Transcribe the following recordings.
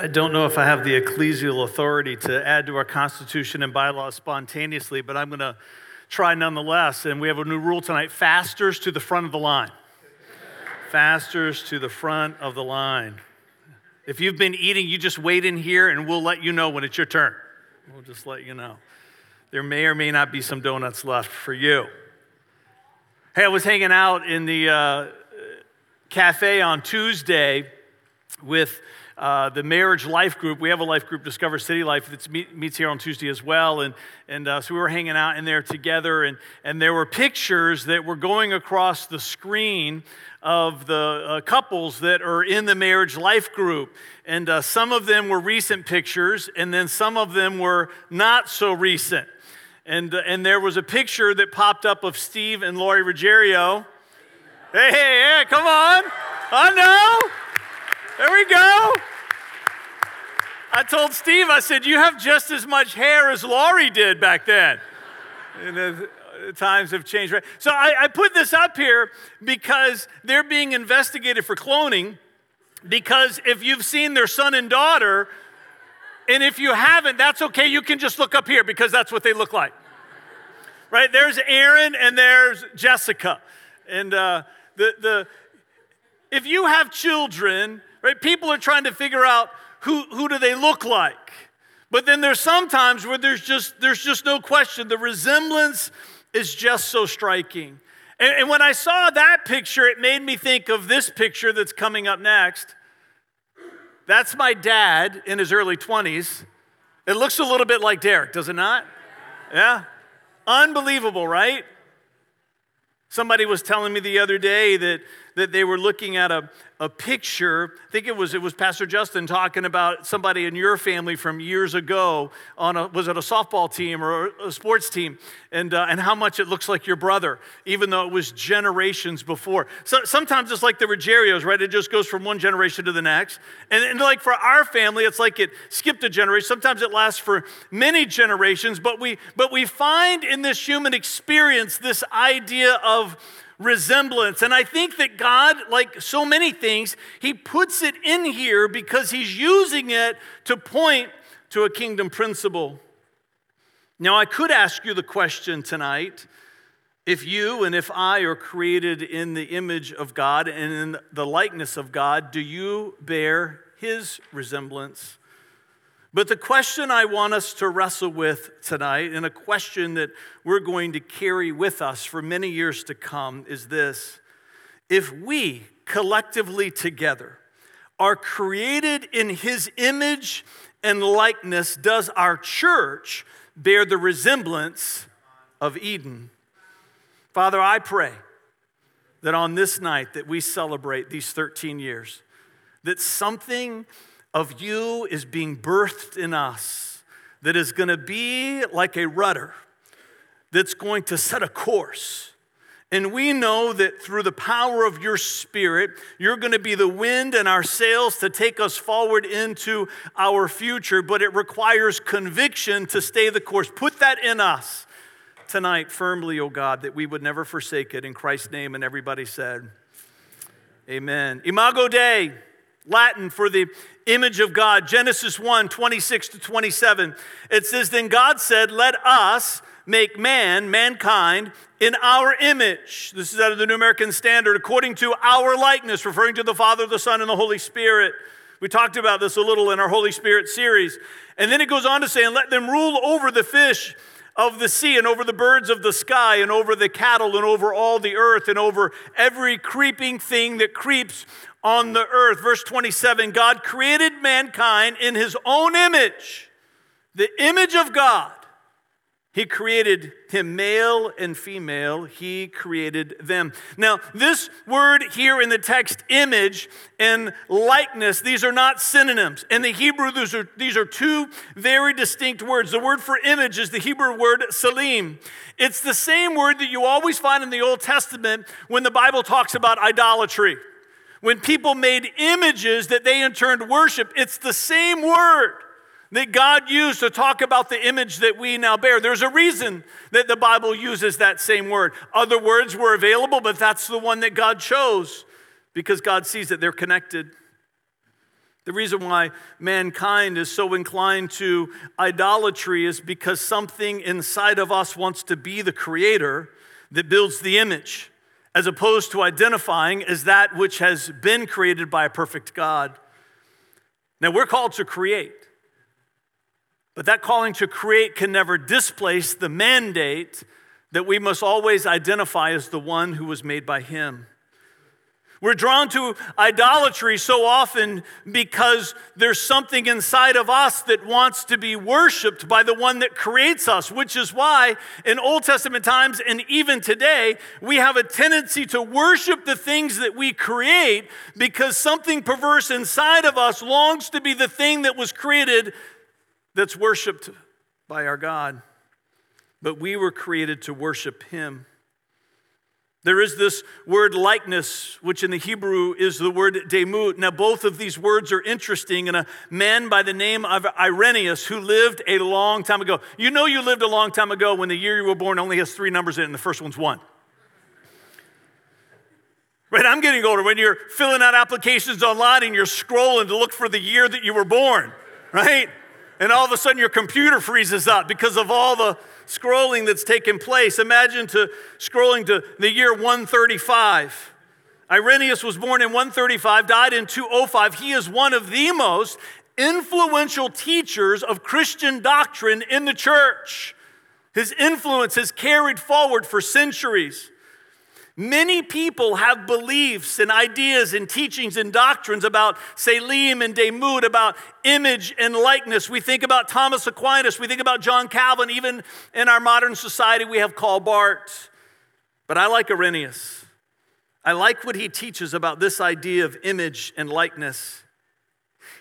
I don't know if I have the ecclesial authority to add to our constitution and bylaws spontaneously, but I'm going to try nonetheless. And we have a new rule tonight fasters to the front of the line. Fasters to the front of the line. If you've been eating, you just wait in here and we'll let you know when it's your turn. We'll just let you know. There may or may not be some donuts left for you. Hey, I was hanging out in the uh, cafe on Tuesday with uh, the marriage life group. We have a life group, Discover City Life, that meet, meets here on Tuesday as well. And, and uh, so we were hanging out in there together, and, and there were pictures that were going across the screen of the uh, couples that are in the marriage life group. And uh, some of them were recent pictures, and then some of them were not so recent. And, uh, and there was a picture that popped up of Steve and Lori Ruggiero. Hey, hey, hey, come on. I know. There we go. I told Steve, I said, You have just as much hair as Laurie did back then. And the, the times have changed. Right? So I, I put this up here because they're being investigated for cloning. Because if you've seen their son and daughter, and if you haven't, that's okay. You can just look up here because that's what they look like. Right? There's Aaron and there's Jessica. And uh, the, the, if you have children, right? People are trying to figure out who, who do they look like. But then there's sometimes where there's just, there's just no question. The resemblance is just so striking. And, and when I saw that picture, it made me think of this picture that's coming up next. That's my dad in his early 20s. It looks a little bit like Derek, does it not? Yeah. Unbelievable, right? Somebody was telling me the other day that, that they were looking at a, a picture. I think it was it was Pastor Justin talking about somebody in your family from years ago on a was it a softball team or a sports team, and uh, and how much it looks like your brother, even though it was generations before. So sometimes it's like the Ruggieros, right? It just goes from one generation to the next, and, and like for our family, it's like it skipped a generation. Sometimes it lasts for many generations, but we but we find in this human experience this idea of resemblance. And I think that God, like so many things, He puts it in here because He's using it to point to a kingdom principle. Now, I could ask you the question tonight if you and if I are created in the image of God and in the likeness of God, do you bear His resemblance? But the question I want us to wrestle with tonight, and a question that we're going to carry with us for many years to come, is this If we collectively together are created in His image and likeness, does our church bear the resemblance of Eden? Father, I pray that on this night that we celebrate these 13 years, that something of you is being birthed in us that is going to be like a rudder that's going to set a course. And we know that through the power of your spirit, you're going to be the wind in our sails to take us forward into our future, but it requires conviction to stay the course. Put that in us tonight firmly, oh God, that we would never forsake it. In Christ's name, and everybody said, Amen. Imago Dei. Latin for the image of God. Genesis 1 26 to 27. It says, Then God said, Let us make man, mankind, in our image. This is out of the New American Standard, according to our likeness, referring to the Father, the Son, and the Holy Spirit. We talked about this a little in our Holy Spirit series. And then it goes on to say, And let them rule over the fish of the sea and over the birds of the sky and over the cattle and over all the earth and over every creeping thing that creeps on the earth. Verse 27 God created mankind in his own image, the image of God. He created him male and female. He created them. Now, this word here in the text, image and likeness, these are not synonyms. In the Hebrew, these are, these are two very distinct words. The word for image is the Hebrew word tselem. It's the same word that you always find in the Old Testament when the Bible talks about idolatry. When people made images that they in turn worship, it's the same word that God used to talk about the image that we now bear. There's a reason that the Bible uses that same word. Other words were available, but that's the one that God chose because God sees that they're connected. The reason why mankind is so inclined to idolatry is because something inside of us wants to be the creator that builds the image, as opposed to identifying as that which has been created by a perfect God. Now, we're called to create, but that calling to create can never displace the mandate that we must always identify as the one who was made by Him. We're drawn to idolatry so often because there's something inside of us that wants to be worshiped by the one that creates us, which is why in Old Testament times and even today, we have a tendency to worship the things that we create because something perverse inside of us longs to be the thing that was created that's worshiped by our God. But we were created to worship Him. There is this word likeness, which in the Hebrew is the word demut. Now, both of these words are interesting. And a man by the name of Irenaeus, who lived a long time ago. You know, you lived a long time ago when the year you were born only has three numbers in it, and the first one's one. Right? I'm getting older. When you're filling out applications online and you're scrolling to look for the year that you were born, right? And all of a sudden your computer freezes up because of all the scrolling that's taken place. Imagine to scrolling to the year 135. Irenaeus was born in 135, died in 205. He is one of the most influential teachers of Christian doctrine in the church. His influence has carried forward for centuries. Many people have beliefs and ideas and teachings and doctrines about Tselem and Demut, about image and likeness. We think about Thomas Aquinas, we think about John Calvin. Even in our modern society, we have Karl Barth. But I like Irenaeus. I like what he teaches about this idea of image and likeness.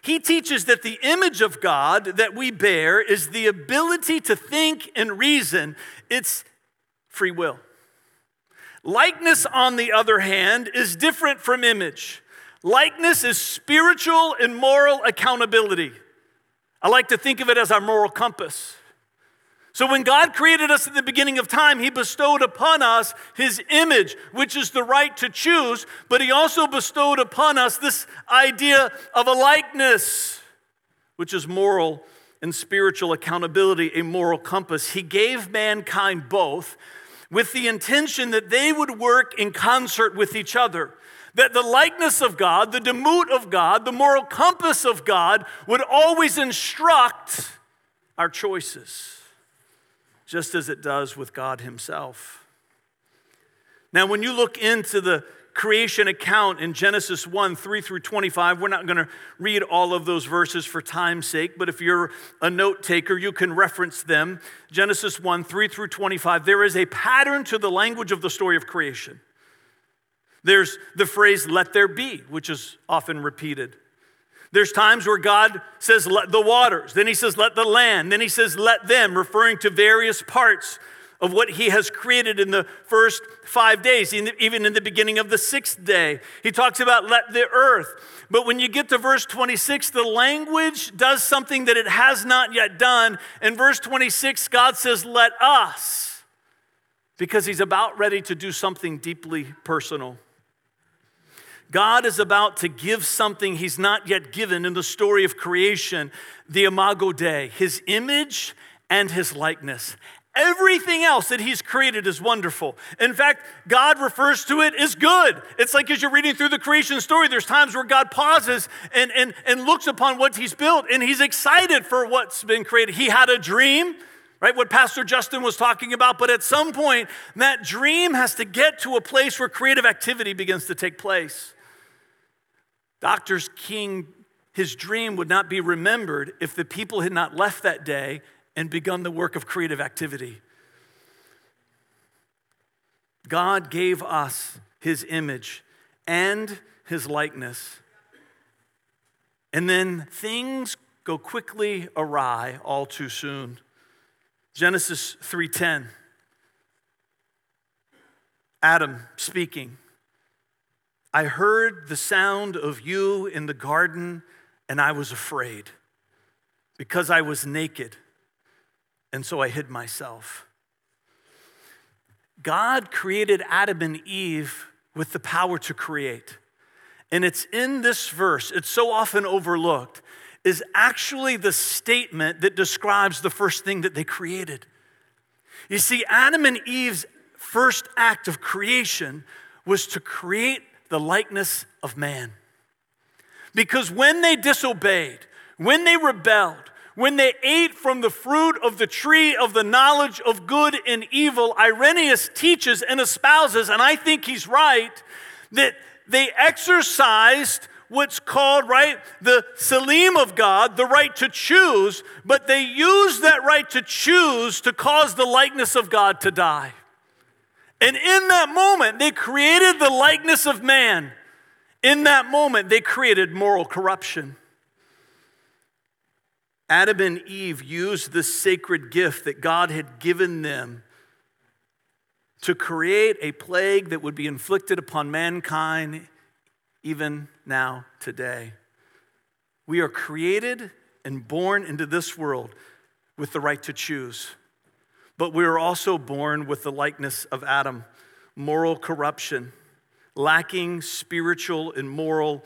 He teaches that the image of God that we bear is the ability to think and reason, it's free will. Likeness, on the other hand, is different from image. Likeness is spiritual and moral accountability. I like to think of it as our moral compass. So, when God created us at the beginning of time, He bestowed upon us His image, which is the right to choose, but He also bestowed upon us this idea of a likeness, which is moral and spiritual accountability, a moral compass. He gave mankind both with the intention that they would work in concert with each other. That the likeness of God, the demut of God, the moral compass of God would always instruct our choices, just as it does with God Himself. Now, when you look into the creation account in Genesis 1 3 through 25. We're not going to read all of those verses for time's sake, but if you're a note taker, you can reference them. Genesis 1 3 through 25. There is a pattern to the language of the story of creation. There's the phrase, let there be, which is often repeated. There's times where God says, let the waters. Then he says, let the land. Then he says, let them, referring to various parts of what he has created in the first five days, even in the beginning of the sixth day. He talks about let the earth. But when you get to verse 26, the language does something that it has not yet done. In verse 26, God says, let us, because he's about ready to do something deeply personal. God is about to give something he's not yet given in the story of creation, the Imago Dei, his image and his likeness. Everything else that He's created is wonderful. In fact, God refers to it as good. It's like as you're reading through the creation story, there's times where God pauses and, and, and looks upon what He's built and He's excited for what's been created. He had a dream, right? What Pastor Justin was talking about, but at some point, that dream has to get to a place where creative activity begins to take place. Doctor's King, his dream would not be remembered if the people had not left that day and begun the work of creative activity. God gave us his image and his likeness. And then things go quickly awry all too soon. Genesis 3:10 Adam speaking I heard the sound of you in the garden and I was afraid because I was naked and so I hid myself. God created Adam and Eve with the power to create. and it's in this verse, it's so often overlooked, is actually the statement that describes the first thing that they created. You see, Adam and Eve's first act of creation was to create the likeness of man. Because when they disobeyed, when they rebelled, when they ate from the fruit of the tree of the knowledge of good and evil, Irenaeus teaches and espouses, and I think he's right, that they exercised what's called, right, the tselem of God, the right to choose, but they used that right to choose to cause the likeness of God to die. And in that moment, they created the likeness of man. In that moment, they created moral corruption. Adam and Eve used the sacred gift that God had given them to create a plague that would be inflicted upon mankind even now, today. We are created and born into this world with the right to choose. But we are also born with the likeness of Adam moral corruption, lacking spiritual and moral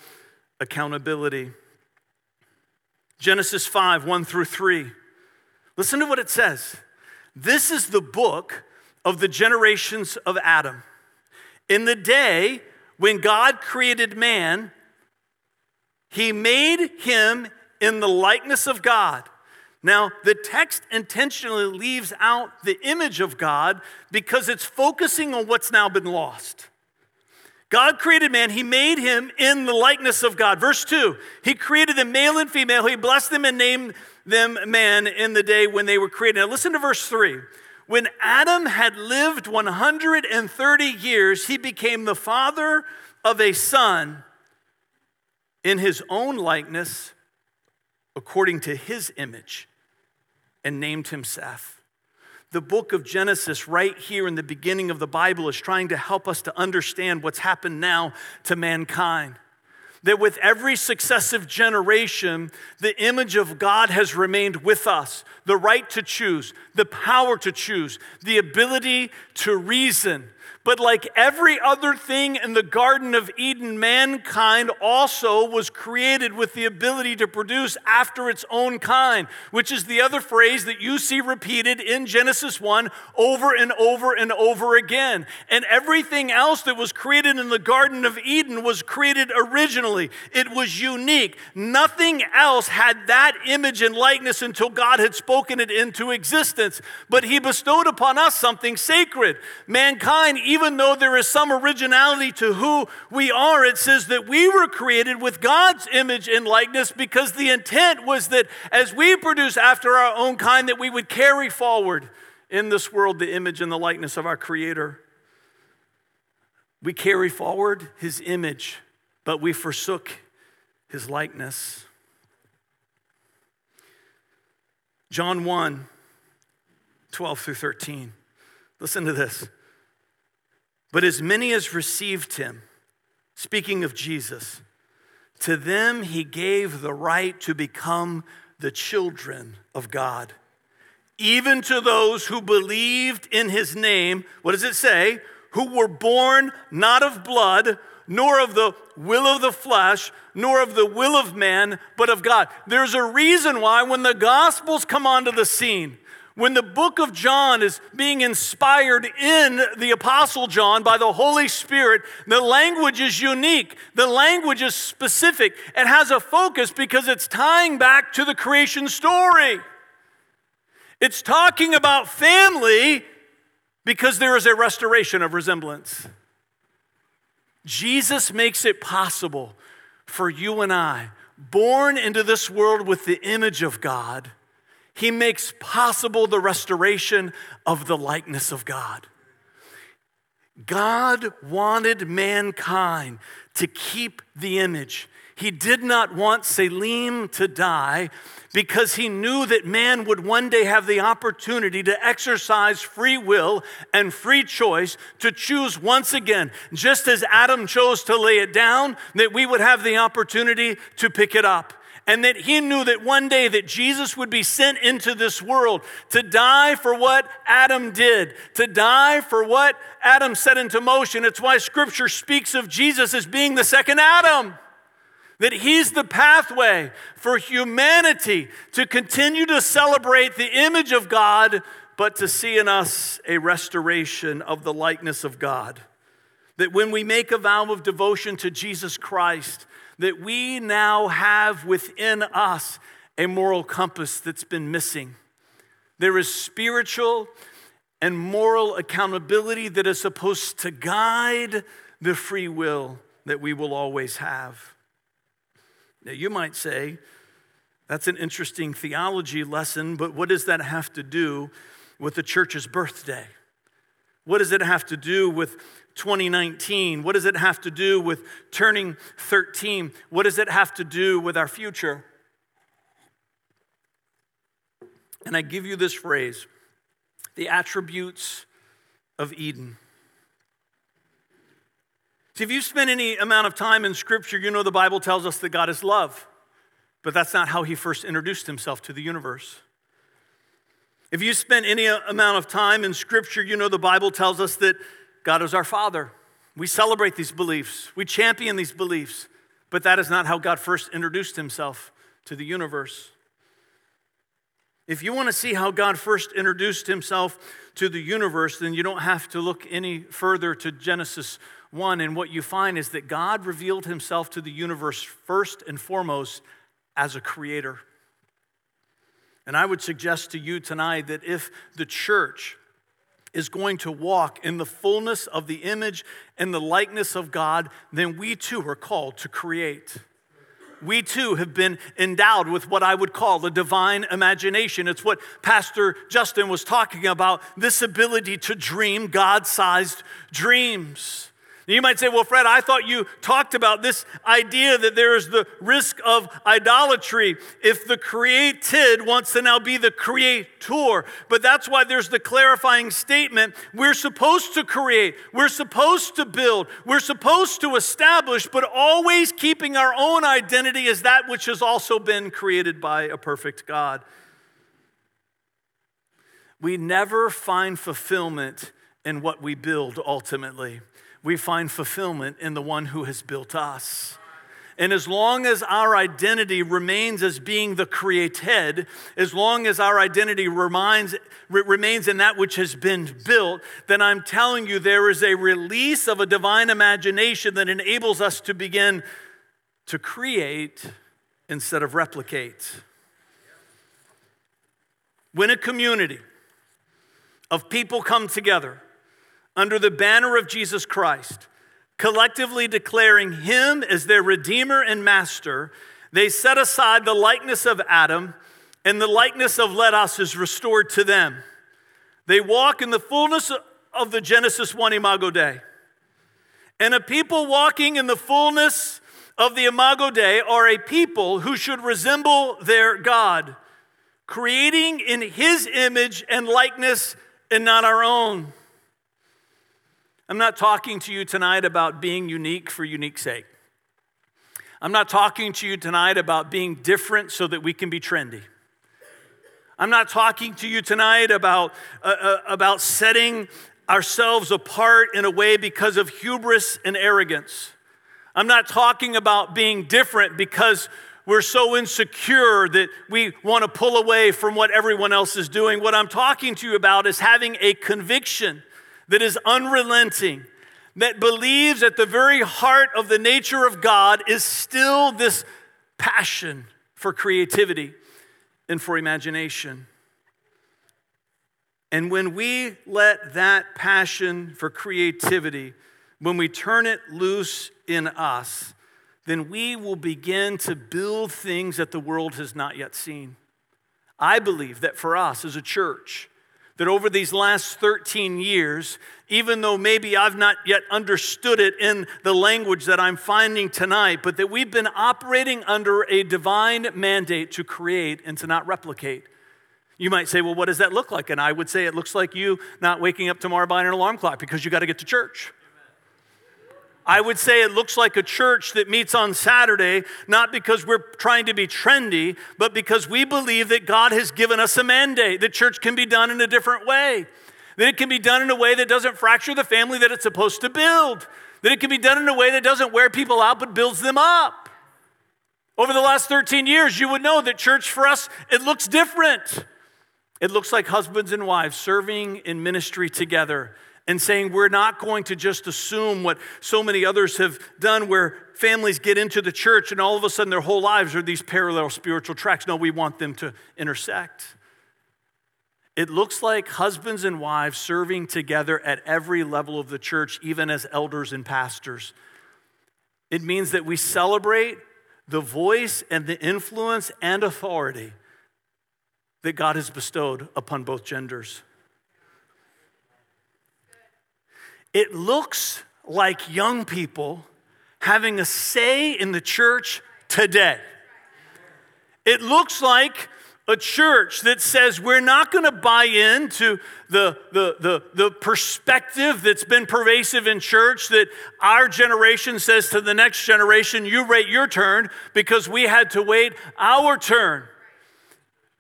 accountability. Genesis 5 1 through 3. Listen to what it says. This is the book of the generations of Adam. In the day when God created man, he made him in the likeness of God. Now, the text intentionally leaves out the image of God because it's focusing on what's now been lost. God created man, he made him in the likeness of God. Verse 2 He created them male and female, he blessed them and named them man in the day when they were created. Now, listen to verse 3. When Adam had lived 130 years, he became the father of a son in his own likeness, according to his image, and named him Seth. The book of Genesis, right here in the beginning of the Bible, is trying to help us to understand what's happened now to mankind that with every successive generation, the image of God has remained with us. The right to choose, the power to choose, the ability to reason, but like every other thing in the Garden of Eden, mankind also was created with the ability to produce after its own kind, which is the other phrase that you see repeated in Genesis 1 over and over and over again. And everything else that was created in the Garden of Eden was created originally, it was unique. Nothing else had that image and likeness until God had spoken it into existence. But He bestowed upon us something sacred. Mankind, even though there is some originality to who we are, it says that we were created with God's image and likeness because the intent was that as we produce after our own kind, that we would carry forward in this world the image and the likeness of our Creator. We carry forward His image, but we forsook His likeness. John 1 12 through 13. Listen to this. But as many as received him, speaking of Jesus, to them he gave the right to become the children of God. Even to those who believed in his name, what does it say? Who were born not of blood, nor of the will of the flesh, nor of the will of man, but of God. There's a reason why when the Gospels come onto the scene, when the book of John is being inspired in the Apostle John by the Holy Spirit, the language is unique. The language is specific. It has a focus because it's tying back to the creation story. It's talking about family because there is a restoration of resemblance. Jesus makes it possible for you and I, born into this world with the image of God he makes possible the restoration of the likeness of God. God wanted mankind to keep the image. He did not want tselem to die because he knew that man would one day have the opportunity to exercise free will and free choice to choose once again. Just as Adam chose to lay it down, that we would have the opportunity to pick it up. And that he knew that one day that Jesus would be sent into this world to die for what Adam did, to die for what Adam set into motion. It's why scripture speaks of Jesus as being the second Adam. That he's the pathway for humanity to continue to celebrate the image of God, but to see in us a restoration of the likeness of God. That when we make a vow of devotion to Jesus Christ, that we now have within us a moral compass that's been missing. There is spiritual and moral accountability that is supposed to guide the free will that we will always have. Now, you might say, that's an interesting theology lesson, but what does that have to do with the church's birthday? What does it have to do with 2019? What does it have to do with turning 13? What does it have to do with our future? And I give you this phrase the attributes of Eden. See, if you spend any amount of time in Scripture, you know the Bible tells us that God is love, but that's not how He first introduced Himself to the universe. If you spend any amount of time in Scripture, you know the Bible tells us that God is our Father. We celebrate these beliefs, we champion these beliefs, but that is not how God first introduced himself to the universe. If you want to see how God first introduced himself to the universe, then you don't have to look any further to Genesis 1. And what you find is that God revealed himself to the universe first and foremost as a creator. And I would suggest to you tonight that if the church is going to walk in the fullness of the image and the likeness of God, then we too are called to create. We too have been endowed with what I would call the divine imagination. It's what Pastor Justin was talking about this ability to dream God sized dreams. You might say, well, Fred, I thought you talked about this idea that there is the risk of idolatry if the created wants to now be the creator. But that's why there's the clarifying statement we're supposed to create, we're supposed to build, we're supposed to establish, but always keeping our own identity as that which has also been created by a perfect God. We never find fulfillment in what we build ultimately we find fulfillment in the one who has built us. And as long as our identity remains as being the created, as long as our identity remains, remains in that which has been built, then I'm telling you there is a release of a divine imagination that enables us to begin to create instead of replicate. When a community of people come together, under the banner of Jesus Christ, collectively declaring him as their Redeemer and Master, they set aside the likeness of Adam, and the likeness of let us is restored to them. They walk in the fullness of the Genesis 1 Imago Dei. And a people walking in the fullness of the Imago Dei are a people who should resemble their God, creating in his image and likeness and not our own. I'm not talking to you tonight about being unique for unique sake. I'm not talking to you tonight about being different so that we can be trendy. I'm not talking to you tonight about, uh, uh, about setting ourselves apart in a way because of hubris and arrogance. I'm not talking about being different because we're so insecure that we want to pull away from what everyone else is doing. What I'm talking to you about is having a conviction that is unrelenting, that believes at the very heart of the nature of God is still this passion for creativity and for imagination. And when we let that passion for creativity, when we turn it loose in us, then we will begin to build things that the world has not yet seen. I believe that for us as a church, that over these last 13 years, even though maybe I've not yet understood it in the language that I'm finding tonight, but that we've been operating under a divine mandate to create and to not replicate. You might say, well, what does that look like? And I would say it looks like you not waking up tomorrow by an alarm clock because you got to get to church. I would say it looks like a church that meets on Saturday, not because we're trying to be trendy, but because we believe that God has given us a mandate. The church can be done in a different way, that it can be done in a way that doesn't fracture the family that it's supposed to build, that it can be done in a way that doesn't wear people out but builds them up. Over the last 13 years, you would know that church for us, it looks different. It looks like husbands and wives serving in ministry together and saying we're not going to just assume what so many others have done where families get into the church and all of a sudden their whole lives are these parallel spiritual tracks. No, we want them to intersect. It looks like husbands and wives serving together at every level of the church, even as elders and pastors. It means that we celebrate the voice and the influence and authority that God has bestowed upon both genders. It looks like young people having a say in the church today. It looks like a church that says we're not going to buy into the, the, the, the, perspective that's been pervasive in church that our generation says to the next generation, you wait your turn because we had to wait our turn.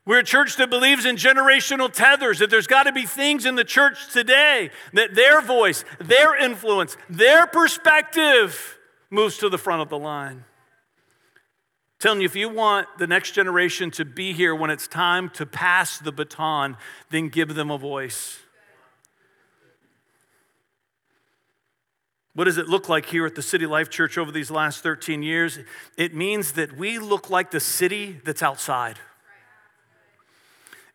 We're a church that believes in generational tethers, that there's got to be things in the church today that their voice, their influence, their perspective moves to the front of the line. telling you, if you want the next generation to be here when it's time to pass the baton, then give them a voice. What does it look like here at the City Life Church over these last 13 years? It means that we look like the city that's outside.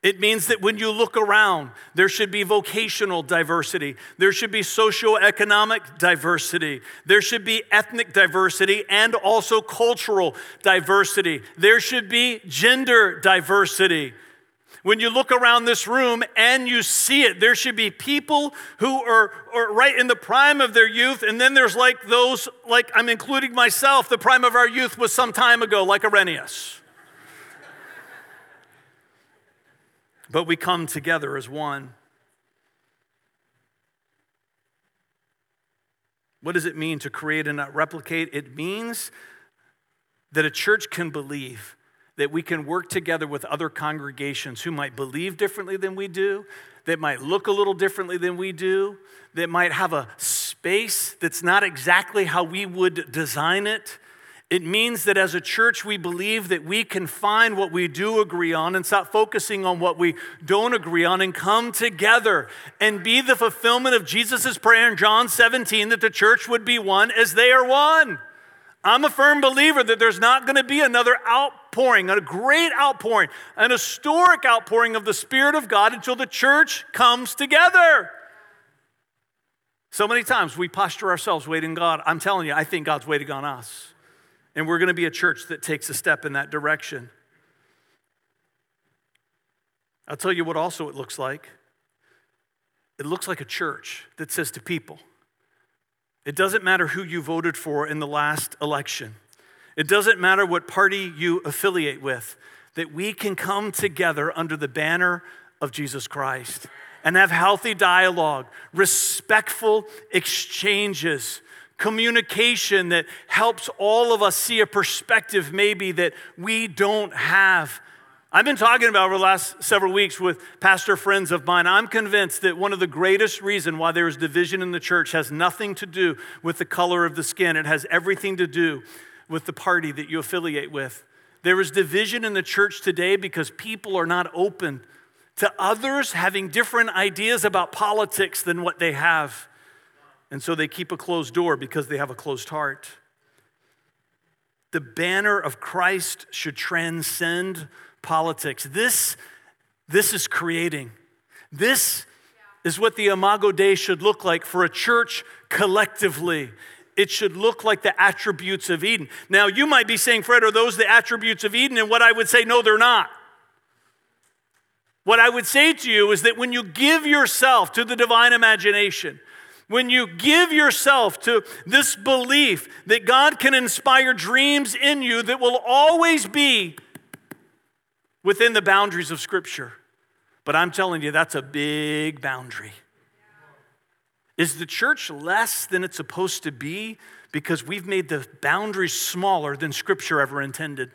It means that when you look around, there should be vocational diversity, there should be socioeconomic diversity, there should be ethnic diversity, and also cultural diversity. There should be gender diversity. When you look around this room and you see it, there should be people who are, are right in the prime of their youth, and then there's like those, like I'm including myself, the prime of our youth was some time ago, like Irenaeus. But we come together as one. What does it mean to create and not replicate? It means that a church can believe that we can work together with other congregations who might believe differently than we do, that might look a little differently than we do, that might have a space that's not exactly how we would design it, it means that as a church, we believe that we can find what we do agree on and stop focusing on what we don't agree on and come together and be the fulfillment of Jesus' prayer in John 17 that the church would be one as they are one. I'm a firm believer that there's not going to be another outpouring, a great outpouring, an historic outpouring of the Spirit of God until the church comes together. So many times we posture ourselves waiting God. I'm telling you, I think God's waiting on us. And we're going to be a church that takes a step in that direction. I'll tell you what also it looks like. It looks like a church that says to people, it doesn't matter who you voted for in the last election. It doesn't matter what party you affiliate with, that we can come together under the banner of Jesus Christ and have healthy dialogue, respectful exchanges, communication that helps all of us see a perspective maybe that we don't have. I've been talking about over the last several weeks with pastor friends of mine. I'm convinced that one of the greatest reasons why there is division in the church has nothing to do with the color of the skin. It has everything to do with the party that you affiliate with. There is division in the church today because people are not open to others having different ideas about politics than what they have. And so they keep a closed door because they have a closed heart. The banner of Christ should transcend politics. This, this is creating. This is what the Imago Dei should look like for a church collectively. It should look like the attributes of Eden. Now, you might be saying, Fred, are those the attributes of Eden? And what I would say, no, they're not. What I would say to you is that when you give yourself to the divine imagination, when you give yourself to this belief that God can inspire dreams in you that will always be within the boundaries of Scripture. But I'm telling you, that's a big boundary. Is the church less than it's supposed to be because we've made the boundaries smaller than Scripture ever intended?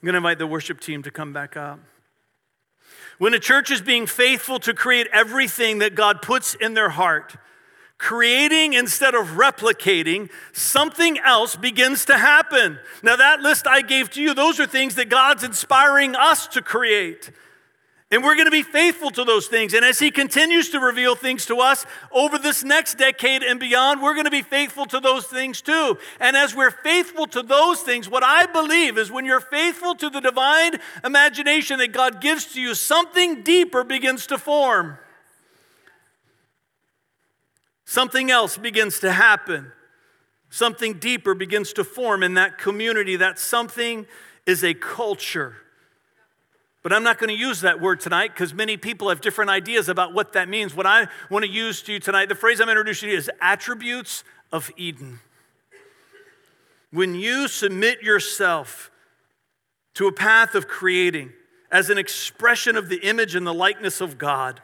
I'm going to invite the worship team to come back up. When a church is being faithful to create everything that God puts in their heart, creating instead of replicating, something else begins to happen. Now, that list I gave to you, those are things that God's inspiring us to create. And we're going to be faithful to those things. And as He continues to reveal things to us over this next decade and beyond, we're going to be faithful to those things too. And as we're faithful to those things, what I believe is when you're faithful to the divine imagination that God gives to you, something deeper begins to form. Something else begins to happen. Something deeper begins to form in that community. That something is a culture. But I'm not going to use that word tonight because many people have different ideas about what that means. What I want to use to you tonight, the phrase I'm introducing you is attributes of Eden. When you submit yourself to a path of creating as an expression of the image and the likeness of God,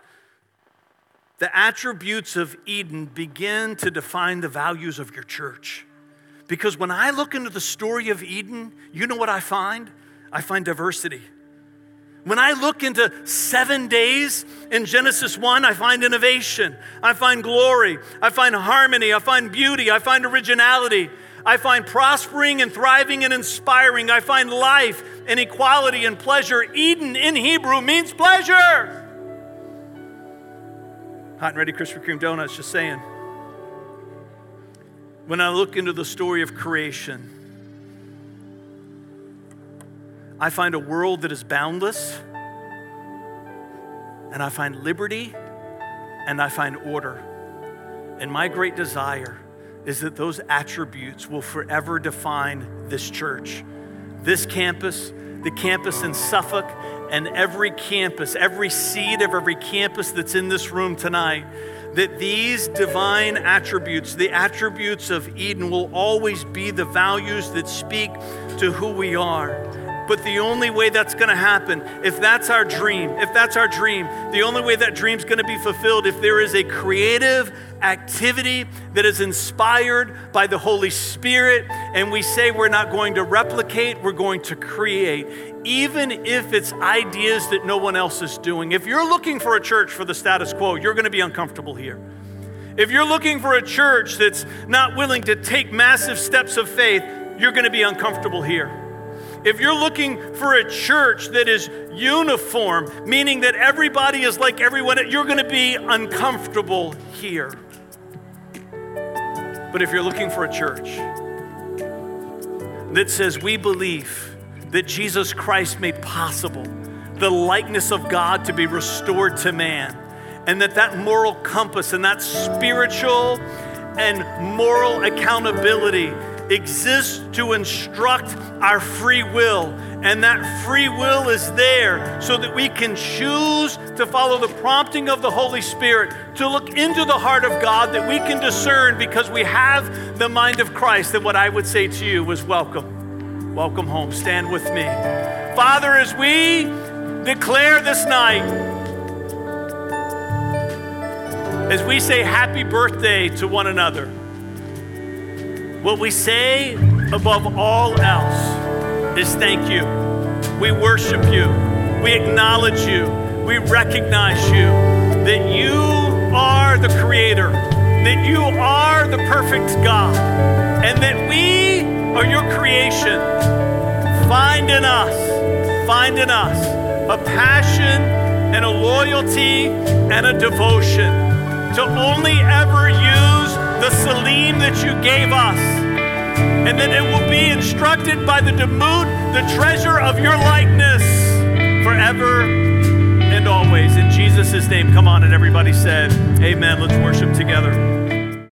the attributes of Eden begin to define the values of your church. Because when I look into the story of Eden, you know what I find? I find diversity. When I look into seven days in Genesis 1, I find innovation, I find glory, I find harmony, I find beauty, I find originality, I find prospering and thriving and inspiring, I find life and equality and pleasure. Eden in Hebrew means pleasure. Hot and ready Krispy Kreme donuts, just saying. When I look into the story of creation, I find a world that is boundless, and I find liberty, and I find order. And my great desire is that those attributes will forever define this church, this campus, the campus in Suffolk, and every campus, every seed of every campus that's in this room tonight that these divine attributes, the attributes of Eden, will always be the values that speak to who we are. But the only way that's going to happen, if that's our dream, if that's our dream, the only way that dream's going to be fulfilled if there is a creative activity that is inspired by the Holy Spirit and we say we're not going to replicate, we're going to create, even if it's ideas that no one else is doing. If you're looking for a church for the status quo, you're going to be uncomfortable here. If you're looking for a church that's not willing to take massive steps of faith, you're going to be uncomfortable here. If you're looking for a church that is uniform, meaning that everybody is like everyone, you're going to be uncomfortable here. But if you're looking for a church that says, we believe that Jesus Christ made possible the likeness of God to be restored to man, and that that moral compass and that spiritual and moral accountability exists to instruct our free will. And that free will is there so that we can choose to follow the prompting of the Holy Spirit, to look into the heart of God, that we can discern because we have the mind of Christ. And what I would say to you is welcome. Welcome home. Stand with me. Father, as we declare this night, as we say happy birthday to one another, what we say above all else is thank you. We worship you. We acknowledge you. We recognize you that you are the creator, that you are the perfect God, and that we are your creation. Find in us, find in us a passion and a loyalty and a devotion to only ever use the Tselem that you gave us, and that it will be instructed by the Demut, the treasure of your likeness, forever and always. In Jesus' name, come on, and everybody said, Amen. Let's worship together.